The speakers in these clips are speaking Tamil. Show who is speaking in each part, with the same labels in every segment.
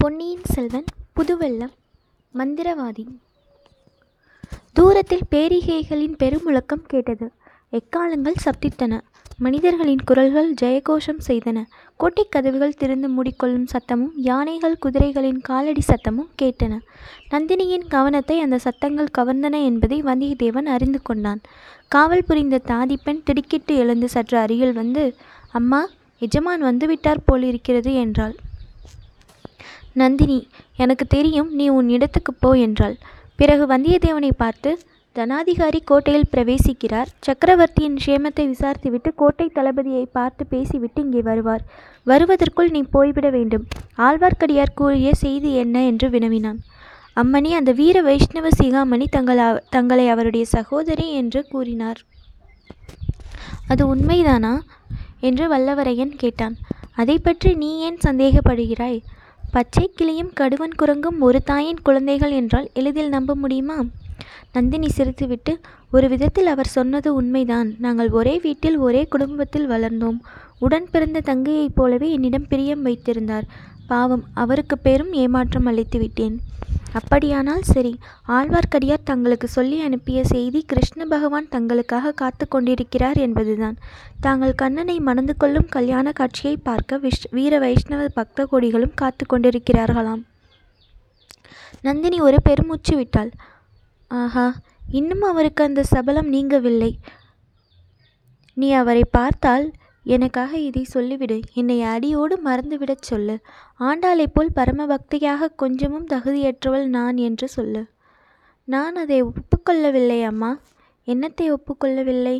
Speaker 1: பொன்னியின் செல்வன் புதுவெள்ளம் மந்திரவாதி. தூரத்தில் பேரிகைகளின் பெருமுழக்கம் கேட்டது. எக்காலங்கள் சப்தித்தன. மனிதர்களின் குரல்கள் ஜெயகோஷம் செய்தன. கோட்டைக் கதவுகள் திறந்து மூடிக்கொள்ளும் சத்தமும் யானைகள் குதிரைகளின் காலடி சத்தமும் கேட்டன. நந்தினியின் கவனத்தை அந்த சத்தங்கள் கவர்ந்தன என்பதை வந்தியத்தேவன் அறிந்து கொண்டான். காவல் புரிந்த தாதிப்பெண் திடுக்கிட்டு எழுந்து சற்று அருகில் வந்து அம்மா எஜமான் வந்துவிட்டார் போலிருக்கிறது என்றாள். நந்தினி எனக்கு தெரியும் நீ உன் இடத்துக்குப் போ என்றாள். பிறகு வந்தியத்தேவனை பார்த்து தனாதிகாரி கோட்டையில் பிரவேசிக்கிறார். சக்கரவர்த்தியின் க்ஷேமத்தை விசாரித்துவிட்டு கோட்டை தளபதியை பார்த்து பேசிவிட்டு இங்கே வருவார். வருவதற்குள் நீ போய்விட வேண்டும். ஆழ்வார்க்கடியார் கூறிய செய்தி என்ன? என்று வினவினான். அம்மணி அந்த வீர வைஷ்ணவ சிகாமணி தங்கள் தங்களை அவருடைய சகோதரி என்று கூறினார். அது உண்மைதானா? என்று வல்லவரையன் கேட்டான். அதை பற்றி நீ ஏன் சந்தேகப்படுகிறாய்? பச்சை கிளியும் கடுவன் குரங்கும் ஒரு தாயின் குழந்தைகள் என்றால் எளிதில் நம்ப முடியுமா? நந்தினி சிரித்துவிட்டு ஒரு விதத்தில் அவர் சொன்னது உண்மைதான். நாங்கள் ஒரே வீட்டில் ஒரே குடும்பத்தில் வளர்ந்தோம். உடன் பிறந்த தங்கையைப் போலவே என்னிடம் பிரியம் வைத்திருந்தார். பாவம் அவருக்கு பெரும் ஏமாற்றம் அளித்து விட்டேன் அப்படியானால் சரி. ஆழ்வார்க்கடியார் தங்களுக்கு சொல்லி அனுப்பிய செய்தி கிருஷ்ண பகவான் தங்களுக்காக காத்து கொண்டிருக்கிறார் என்பதுதான். தாங்கள் கண்ணனை மணந்து கொள்ளும் கல்யாண காட்சியை பார்க்க விஷ் வீர வைஷ்ணவ பக்த கோடிகளும் காத்து கொண்டிருக்கிறார்களாம். நந்தினி ஒரு பெருமூச்சு விட்டாள். ஆஹா இன்னும் அவருக்கு அந்த சபலம் நீங்கவில்லை. நீ அவரை பார்த்தால் எனக்காக இதை சொல்லிவிடு. என்னை அடியோடு மறந்துவிடச் சொல்லு. ஆண்டாளைப் போல் பரமபக்தியாக கொஞ்சமும் தகுதியற்றவள் நான் என்று சொல்லு. நான் அதை ஒப்புக்கொள்ளவில்லை அம்மா. என்னத்தை ஒப்புக்கொள்ளவில்லை?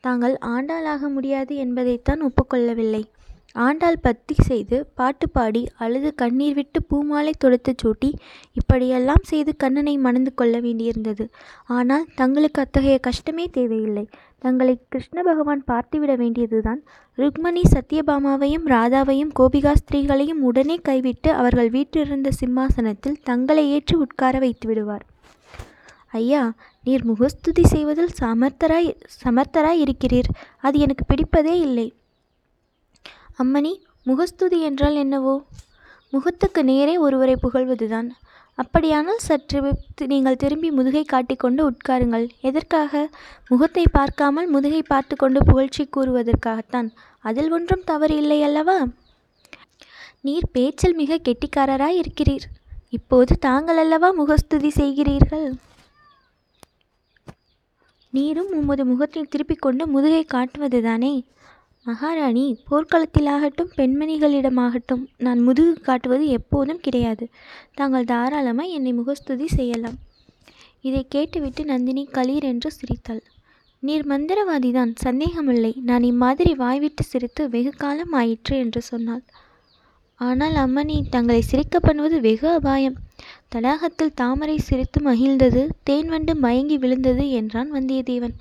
Speaker 1: தாங்கள் ஆண்டாளாக முடியாது என்பதைத்தான் ஒப்புக்கொள்ளவில்லை. ஆண்டாள் பத்தி செய்து பாட்டு பாடி அழுது கண்ணீர் விட்டு பூமாலை தொடுத்துச் சூட்டி இப்படியெல்லாம் செய்து கண்ணனை மணந்து கொள்ள வேண்டியிருந்தது. ஆனால் தங்களுக்கு அத்தகைய கஷ்டமே தேவையில்லை. தங்களை கிருஷ்ண பகவான் பார்த்துவிட வேண்டியதுதான். ருக்மணி சத்யபாமாவையும் ராதாவையும் கோபிகாஸ்திரிகளையும் உடனே கைவிட்டு அவர்கள் வீட்டிலிருந்த சிம்மாசனத்தில் தங்களை ஏற்று உட்கார வைத்து விடுவார். ஐயா நீர் முகஸ்துதி செய்வதில் சமர்த்தராய் சமர்த்தராய் இருக்கிறீர். அது எனக்கு பிடிப்பதே இல்லை. அம்மணி முகஸ்துதி என்றால் என்னவோ? முகத்துக்கு நேரே ஒருவரை புகழ்வதுதான். அப்படியானால் சற்று நீங்கள் திரும்பி முதுகை காட்டிக்கொண்டு உட்காருங்கள். எதற்காக? முகத்தை பார்க்காமல் முதுகை பார்த்து கொண்டு புகழ்ச்சி கூறுவதற்காகத்தான். அதில் ஒன்றும் தவறு இல்லை அல்லவா? நீர் பேச்சில் மிக கெட்டிக்காரராய் இருக்கிறீர். இப்போது தாங்கள் அல்லவா முகஸ்துதி செய்கிறீர்கள்? நீரும் உமது முகத்தை திருப்பிக் கொண்டு முதுகை காட்டுவதுதானே? மகாராணி போர்க்களத்திலாகட்டும் பெண்மணிகளிடமாகட்டும் நான் முதுகு காட்டுவது எப்போதும் கிடையாது. தாங்கள் தாராளமாய் என்னை முகஸ்துதி செய்யலாம். இதை கேட்டுவிட்டு நந்தினி களீர் என்று சிரித்தாள். நீர் மந்திரவாதிதான் சந்தேகமில்லை. நான் இம்மாதிரி வாய்விட்டு சிரித்து வெகு காலம் ஆயிற்று என்று சொன்னாள். ஆனால் அம்மணி தங்களை சிரிக்க பண்ணுவது வெகு அபாயம். தடாகத்தில் தாமரை சிரித்து மகிழ்ந்தது தேன் வண்டு மயங்கி விழுந்தது என்றான் வந்தியத்தேவன்.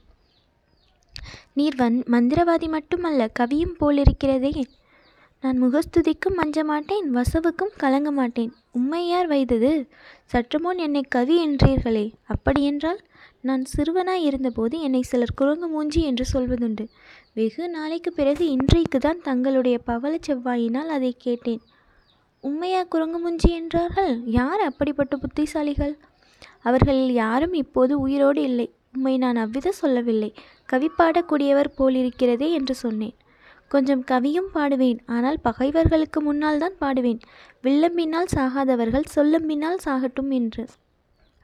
Speaker 1: நீர்வன் மந்திரவாதி மட்டுமல்ல கவியும் போலிருக்கிறதே. நான் முகஸ்துதிக்கும் அஞ்ச மாட்டேன் வசவுக்கும் கலங்க மாட்டேன் உம்மையார் வைத்தது சற்றுமுன் என்னை கவி என்றீர்களே. அப்படியென்றால் நான் சிறுவனாய் இருந்தபோது என்னை சிலர் குரங்கு மூஞ்சி என்று சொல்வதுண்டு. வெகு நாளைக்கு பிறகு இன்றைக்கு தான் தங்களுடைய பவளச் செவ்வாயினால் அதை கேட்டேன். உண்மையா குரங்கு மூஞ்சி என்றார்கள்? யார் அப்படிப்பட்ட புத்திசாலிகள்? அவர்களில் யாரும் இப்போது உயிரோடு இல்லை. உம்மை நான் அவ்வித சொல்லவில்லை. கவி பாடக்கூடியவர் போலிருக்கிறதே என்று சொன்னேன். கொஞ்சம் கவியும் பாடுவேன் ஆனால் பகைவர்களுக்கு முன்னால் தான் பாடுவேன் வில்லம்பினால் சாகாதவர்கள் சொல்லம்பினால் சாகட்டும் என்று.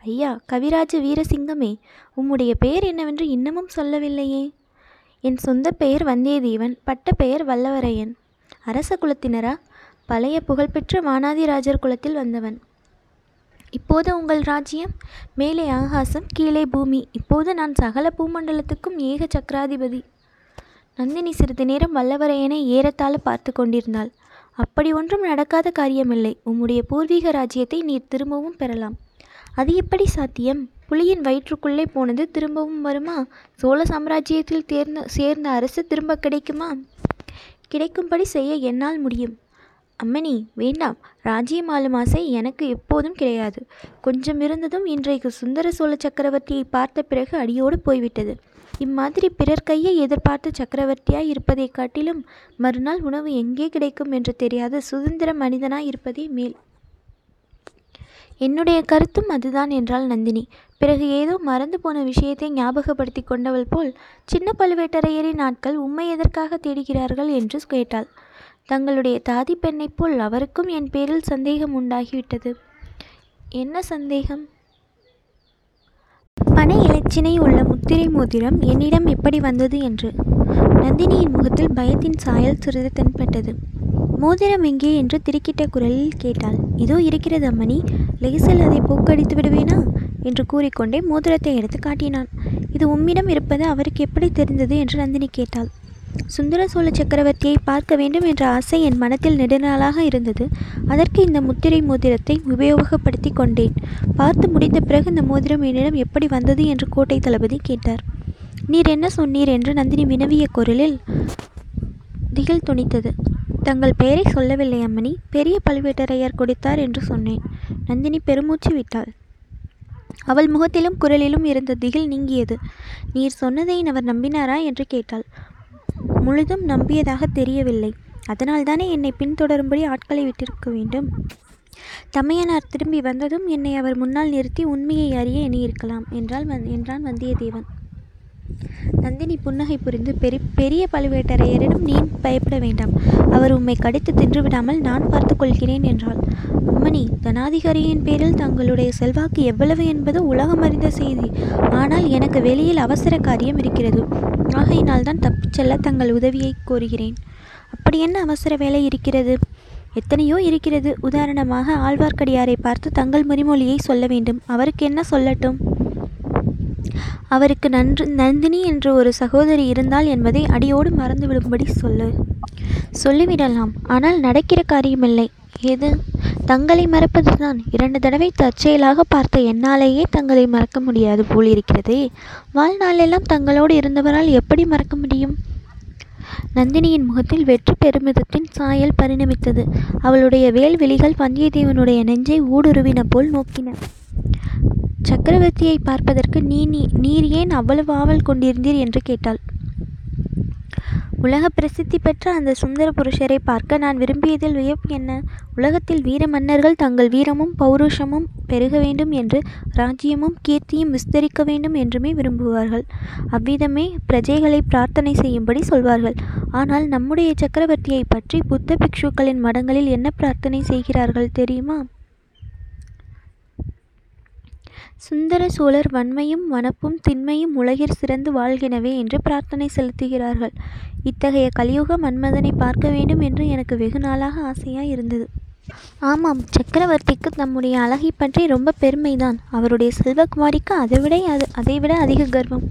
Speaker 1: ஐயா கவிராஜ வீரசிங்கமே உம்முடைய பெயர் என்னவென்று இன்னமும் சொல்லவில்லையே. என் சொந்த பெயர் வந்தியத்தேவன் பட்ட பெயர் வல்லவரையன். அரச குலத்தினரா? பழைய புகழ்பெற்ற வானாதிராஜர் குலத்தில் வந்தவன். இப்போது உங்கள் ராஜ்யம்? மேலே ஆகாசம் கீழே பூமி. இப்போது நான் சகல பூமண்டலத்துக்கும் ஏக சக்கராதிபதி. நந்தினி சிறிது நேரம் வல்லவரையனை ஏறத்தாழ பார்த்து கொண்டிருந்தாள். அப்படி ஒன்றும் நடக்காத காரியமில்லை. உம்முடைய பூர்வீக ராஜ்யத்தை நீர் திரும்பவும் பெறலாம். அது எப்படி சாத்தியம்? புலியின் வயிற்றுக்குள்ளே போனது திரும்பவும் வருமா? சோழ சாம்ராஜ்யத்தில் தேர்ந்த சேர்ந்த அரசு திரும்ப கிடைக்குமா? கிடைக்கும்படி செய்ய என்னால் முடியும். அம்மணி வேண்டாம். ராஜ்யம் ஆளும் ஆசை எனக்கு எப்போதும் கிடையாது. கொஞ்சம் இருந்ததும் இன்றைக்கு சுந்தர சோழ சக்கரவர்த்தியை பார்த்த பிறகு அடியோடு போய்விட்டது. இம்மாதிரி பிறர் கையை எதிர்பார்த்து சக்கரவர்த்தியாய் இருப்பதைக் காட்டிலும் மறுநாள் உணவு எங்கே கிடைக்கும் என்று தெரியாத சுதந்திர மனிதனாய் இருப்பதே மேல். என்னுடைய கருத்தும் அதுதான் என்றாள் நந்தினி. பிறகு ஏதோ மறந்து போன விஷயத்தை ஞாபகப்படுத்தி கொண்டவள் போல் சின்ன பழுவேட்டரையரின் நாட்கள் உம்மை எதற்காக தேடுகிறார்கள் என்று கேட்டாள். தங்களுடைய தாதி பெண்ணைப் போல் அவருக்கும் என் பேரில் சந்தேகம் உண்டாகிவிட்டது. என்ன சந்தேகம்? பனை இலச்சினை உள்ள முத்திரை மோதிரம் என்னிடம் எப்படி வந்தது என்று. நந்தினியின் முகத்தில் பயத்தின் சாயல் சிறிது தென்பட்டது. மோதிரம் எங்கே என்று திருக்கிட்ட குரலில் கேட்டாள். இதோ இருக்கிறது அம்மணி. லேசில் அதை போக்கடித்து விடுவேனா? என்று கூறிக்கொண்டே மோதிரத்தை எடுத்து காட்டினான். இது உம்மிடம் இருப்பது அவருக்கு எப்படி தெரிந்தது என்று நந்தினி கேட்டாள். சுந்தர சோழ சக்கரவர்த்தியை பார்க்க வேண்டும் என்ற ஆசை என் மனத்தில் நெடுநாளாக இருந்தது. அதற்கு இந்த முத்திரை மோதிரத்தை உபயோகப்படுத்தி கொண்டேன். பார்த்து முடிந்த பிறகு இந்த மோதிரம் என்னிடம் எப்படி வந்தது என்று கோட்டை தளபதி கேட்டார். நீர் என்ன சொன்னீர்? என்று நந்தினி வினவிய குரலில் திகில் துணித்தது. தங்கள் பெயரை சொல்லவில்லை அம்மணி. பெரிய பழுவேட்டரையர் கொடுத்தார் என்று சொன்னேன். நந்தினி பெருமூச்சு விட்டாள். அவள் முகத்திலும் குரலிலும் இருந்த திகில் நீங்கியது. நீர் சொன்னதை அவர் நம்பினாரா? என்று கேட்டாள். முழுதும் நம்பியதாக தெரியவில்லை. அதனால்தானே என்னை பின்தொடரும்படி ஆட்களை விட்டிருக்க வேண்டும்? தமையனார் திரும்பி வந்ததும் என்னை அவர் முன்னால் நிறுத்தி உண்மையை அறிய எண்ணியிருக்கலாம் என்றால் வந் என்றான் வந்தியத்தேவன். நந்தினி புன்னகை புரிந்து பெரி பெரிய பழுவேட்டரையரிடம் நீ பயப்பட வேண்டாம். அவர் உம்மை கடித்து தின்றுவிடாமல் நான் பார்த்து கொள்கிறேன் என்றாள். அம்மணி தனாதிகாரியின் பேரில் தங்களுடைய செல்வாக்கு எவ்வளவு என்பது உலகம் அறிந்த செய்தி. ஆனால் எனக்கு வெளியில் அவசர காரியம் இருக்கிறது. ஆகையினால் தான் தப்பிச் செல்ல தங்கள் உதவியை கோருகிறேன். அப்படி என்ன அவசர வேலை இருக்கிறது? எத்தனையோ இருக்கிறது. உதாரணமாக ஆழ்வார்க்கடியாரை பார்த்து தங்கள் முறிமொழியை சொல்ல வேண்டும். அவருக்கு என்ன சொல்லட்டும்? அவருக்கு நன்று நந்தினி என்ற ஒரு சகோதரி இருந்தால் என்பதை அடியோடு மறந்துவிடும்படி சொல்லு. சொல்லிவிடலாம். ஆனால் நடக்கிற காரியமில்லை. எது? தங்களை மறப்பதுதான். இரண்டு தடவை தற்செயலாக பார்த்த என்னாலேயே தங்களை மறக்க முடியாது போலிருக்கிறதே. வாழ்நாளெல்லாம் தங்களோடு இருந்தவரால் எப்படி மறக்க முடியும்? நந்தினியின் முகத்தில் வெற்றி பெருமிதத்தின் சாயல் பரிணமித்தது. அவளுடைய வேல்விழிகள் வந்தியத்தேவனுடைய நெஞ்சை ஊடுருவின போல் நோக்கின. சக்கரவர்த்தியை பார்ப்பதற்கு நீ நீர் ஏன் அவ்வளவு ஆவல் கொண்டிருந்தீர் என்று கேட்டாள். உலக பிரசித்தி பெற்ற அந்த சுந்தர புருஷரை பார்க்க நான் விரும்பியதில் வியப்பு என்ன? உலகத்தில் வீர மன்னர்கள் தங்கள் வீரமும் பௌருஷமும் பெருக வேண்டும் என்று ராஜ்யமும் கீர்த்தியும் விஸ்தரிக்க வேண்டும் என்றுமே விரும்புவார்கள். அவ்விதமே பிரஜைகளை பிரார்த்தனை செய்யும்படி சொல்வார்கள். ஆனால் நம்முடைய சக்கரவர்த்தியை பற்றி புத்த பிக்ஷுக்களின் மடங்களில் என்ன பிரார்த்தனை செய்கிறார்கள் தெரியுமா? சுந்தர சோழர் வன்மையும் வனப்பும் திண்மையும் உலகிற் சிறந்து வாழ்கினவே என்று பிரார்த்தனை செலுத்துகிறார்கள். இத்தகைய கலியுக மன்மதனை பார்க்க வேண்டும் என்று எனக்கு வெகு நாளாக ஆசையாய் இருந்தது. ஆமாம் சக்கரவர்த்திக்கு தம்முடைய அழகை பற்றி ரொம்ப பெருமைதான். அவருடைய செல்வகுமாரிக்கு அதைவிட அது அதைவிட அதிக கர்வம்.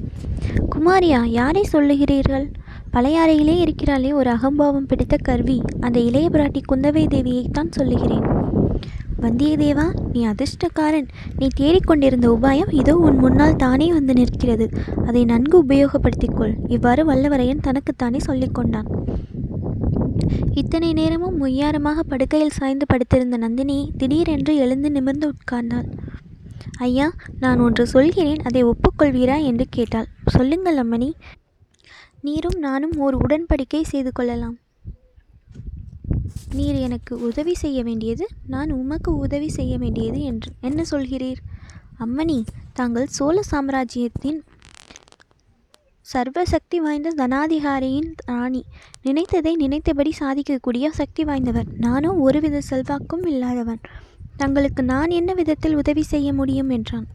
Speaker 1: குமாரியா யாரை சொல்லுகிறீர்கள்? பழையாறையிலே இருக்கிறாளே ஒரு அகம்பாவம் பிடித்த கர்வி. அந்த இளைய பிராட்டி குந்தவை தேவியைத்தான் சொல்லுகிறேன். வந்தியத்தேவா நீ அதிர்ஷ்டக்காரன். நீ தேடிக்கொண்டிருந்த உபாயம் இதோ உன் முன்னால் தானே வந்து நிற்கிறது. அதை நன்கு உபயோகப்படுத்திக்கொள். இவ்வாறு வல்லவரையன் தனக்குத்தானே சொல்லிக்கொண்டான். இத்தனை நேரமும் முய்யாரமாக படுக்கையில் சாய்ந்து படுத்திருந்த நந்தினி திடீரென்று எழுந்து நிமிர்ந்து உட்கார்ந்தாள். ஐயா நான் ஒன்று சொல்கிறேன். அதை ஒப்புக்கொள்வீரா? என்று கேட்டாள். சொல்லுங்கள் அம்மணி. நீரும் நானும் ஓர் உடன்படிக்கை செய்து கொள்ளலாம். நீர் எனக்கு உதவி செய்ய வேண்டியது நான் உமக்கு உதவி செய்ய வேண்டியது என்று. என்ன சொல்கிறீர்? அம்மணி தாங்கள் சோழ சாம்ராஜ்யத்தின் சர்வ சக்தி வாய்ந்த தனாதிகாரியின் ராணி. நினைத்ததை நினைத்தபடி சாதிக்கக்கூடிய சக்தி வாய்ந்தவர். நானோ ஒருவித செல்வாக்கும் இல்லாதவன். தங்களுக்கு நான் என்ன விதத்தில் உதவி செய்ய முடியும்? என்றான்.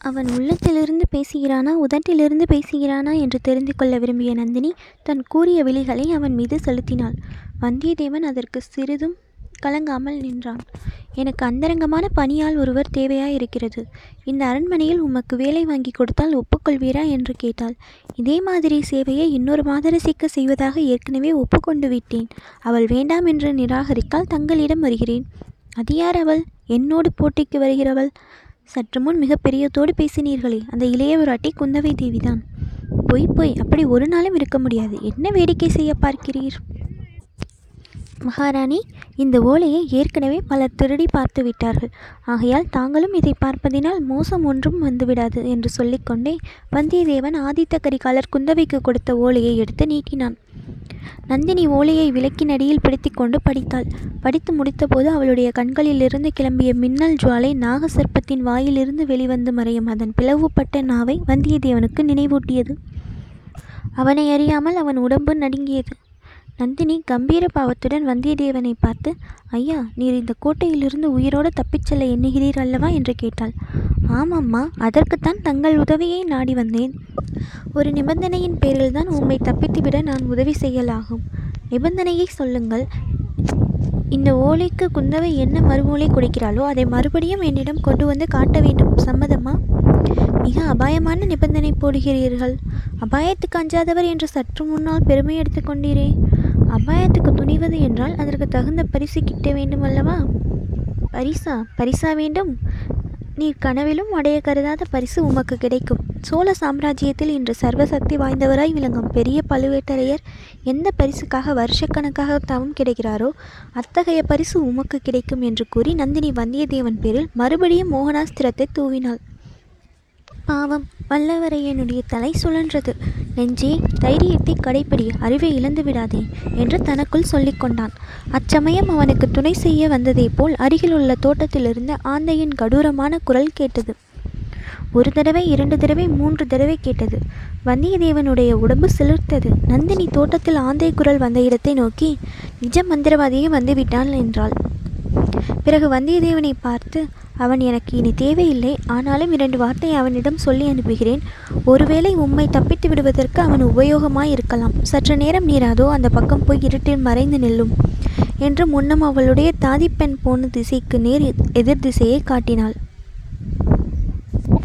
Speaker 1: அவன் உள்ளத்திலிருந்து பேசுகிறானா உதட்டிலிருந்து பேசுகிறானா என்று தெரிந்து கொள்ள விரும்பிய நந்தினி தன் கூறிய விழிகளை அவன் மீது செலுத்தினாள். வந்தியத்தேவன் அதற்கு சிறிதும் கலங்காமல் நின்றான். எனக்கு அந்தரங்கமான பணியால் ஒருவர் தேவையாய் இருக்கிறது இந்த அரண்மனையில் உமக்கு வேலை வாங்கி கொடுத்தால் ஒப்புக்கொள்வீரா? என்று கேட்டாள். இதே மாதிரி சேவையை இன்னொரு மாதரசிக்கு செய்வதாக ஏற்கனவே ஒப்புக்கொண்டு விட்டேன். அவள் வேண்டாம் என்று நிராகரித்தால் தங்களிடம் வருகிறேன். அது யார் அவள்? என்னோடு போட்டிக்கு வருகிறவள்? சற்று முன் மிக பெரியதோடு பேசினீர்களே அந்த இளையவராட்டி குந்தவை தேவிதான். பொய் பொய் அப்படி ஒரு நாளும் இருக்க முடியாது. என்ன வேடிக்கை செய்ய பார்க்கிறீர்? மகாராணி இந்த ஓலையை ஏற்கனவே பலர் திருடி பார்த்து விட்டார்கள். ஆகையால் தாங்களும் இதை பார்ப்பதினால் மோசம் ஒன்றும் வந்துவிடாது என்று சொல்லிக்கொண்டே வந்தியத்தேவன் ஆதித்த கரிகாலர் குந்தவைக்கு கொடுத்த ஓலையை எடுத்து நீட்டினான். நந்தினி ஓலையை விளக்கின் அடியில் பிடித்துக்கொண்டு படித்தாள். படித்து முடித்தபோது அவளுடைய கண்களிலிருந்து கிளம்பிய மின்னல் ஜுவாலை நாகசர்ப்பத்தின் வாயிலிருந்து வெளிவந்து மறையும் அதன் பிளவுபட்ட நாவை வந்தியத்தேவனுக்கு நினைவூட்டியது. அவனை அறியாமல் அவன் உடம்பு நடுங்கியது. நந்தினி கம்பீர பாவத்துடன் வந்தியத்தேவனை பார்த்து ஐயா நீர் இந்த கோட்டையிலிருந்து உயிரோடு தப்பிச் செல்ல எண்ணுகிறீர் அல்லவா? என்று கேட்டாள். ஆமாம்மா அதற்குத்தான் தங்கள் உதவியை நாடி வந்தேன். ஒரு நிபந்தனையின் பேரில்தான் உம்மை தப்பித்துவிட நான் உதவி செய்யலாகும். நிபந்தனையை சொல்லுங்கள். இந்த ஓலைக்கு குந்தவை என்ன மறுமூலை கொடுக்கிறாளோ அதை மறுபடியும் என்னிடம் கொண்டு வந்து காட்ட வேண்டும். சம்மதமா? மிக அபாயமான நிபந்தனை போடுகிறீர்கள். அபாயத்துக்கு அஞ்சாதவர் என்று சற்று முன்னால் பெருமை எடுத்துக்கொண்டீரே அபாயத்துக்கு துணிவது என்றால் அதற்கு தகுந்த பரிசு கிட்ட வேண்டும் அல்லவா பரிசா? பரிசா வேண்டும். நீர் கனவிலும் அடைய கருதாத பரிசு உமக்கு கிடைக்கும். சோழ சாம்ராஜ்யத்தில் இன்று சர்வசக்தி வாய்ந்தவராய் விளங்கும் பெரிய பழுவேட்டரையர் எந்த பரிசுக்காக வருஷக்கணக்காக தவம் கிடைக்கிறாரோ அத்தகைய பரிசு உமக்கு கிடைக்கும் என்று கூறி நந்தினி வந்தியத்தேவன் பேரில் மறுபடியும் மோகனாஸ்திரத்தை தூவினாள். பாவம் வல்லவரையனுடைய தலை சுழன்றது. நெஞ்சே தைரியத்தை கடைப்பிடி அறிவை இழந்து விடாதே என்று தனக்குள் சொல்லிக்கொண்டான் அச்சமயம் அவனுக்கு துணை செய்ய வந்ததை போல் அருகிலுள்ள தோட்டத்திலிருந்து ஆந்தையின் கடூரமான குரல் கேட்டது. ஒரு தடவை இரண்டு தடவை மூன்று தடவை கேட்டது. வந்தியத்தேவனுடைய உடம்பு சிலிர்த்தது. நந்தினி தோட்டத்தில் ஆந்தை குரல் வந்த இடத்தை நோக்கி நிஜ மந்திரவாதியே வந்துவிட்டான் என்றாள். பிறகு வந்தியத்தேவனை பார்த்து அவன் எனக்கு இனி தேவையில்லை. ஆனாலும் இரண்டு வார்த்தை அவனிடம் சொல்லி அனுப்புகிறேன். ஒருவேளை உம்மை தப்பித்து விடுவதற்கு அவன் உபயோகமாய் இருக்கலாம் சற்று நேரம் நீராதோ அந்த பக்கம் போய் இருட்டில் மறைந்து நில்லும். என்று முன்னம் அவளுடைய தாதிப்பெண் போன திசைக்கு நேர் எதிர் திசையை காட்டினாள்.